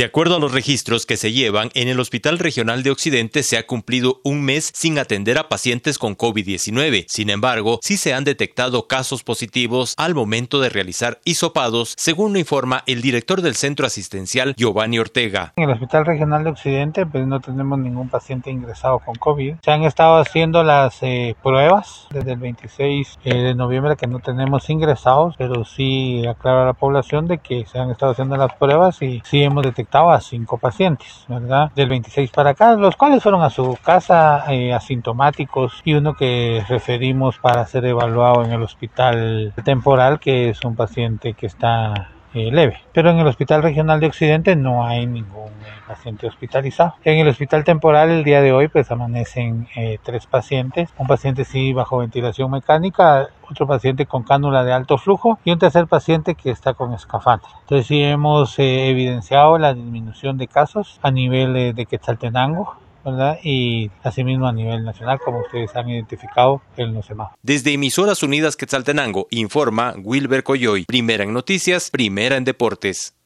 De acuerdo a los registros que se llevan, en el Hospital Regional de Occidente se ha cumplido un mes sin atender a pacientes con COVID-19. Sin embargo, sí se han detectado casos positivos al momento de realizar hisopados, según lo informa el director del centro asistencial Giovanni Ortega. En el Hospital Regional de Occidente pues no tenemos ningún paciente ingresado con COVID. Se han estado haciendo las eh, pruebas desde el 26 eh, de noviembre que no tenemos ingresados, pero sí aclara la población de que se han estado haciendo las pruebas y sí hemos detectado a cinco pacientes, ¿verdad? Del 26 para acá, los cuales fueron a su casa eh, asintomáticos y uno que referimos para ser evaluado en el hospital temporal, que es un paciente que está eh, leve. Pero en el Hospital Regional de Occidente no hay ningún eh, paciente hospitalizado. En el Hospital Temporal el día de hoy pues amanecen eh, tres pacientes. Un paciente sí bajo ventilación mecánica, otro paciente con cánula de alto flujo y un tercer paciente que está con escafandra. Entonces sí hemos evidenciado la disminución de casos a nivel de Quetzaltenango ¿verdad? Y asimismo a nivel nacional, como ustedes han identificado en los demás. Desde Emisoras Unidas Quetzaltenango, informa Wilber Coyoy. Primera en noticias, primera en deportes.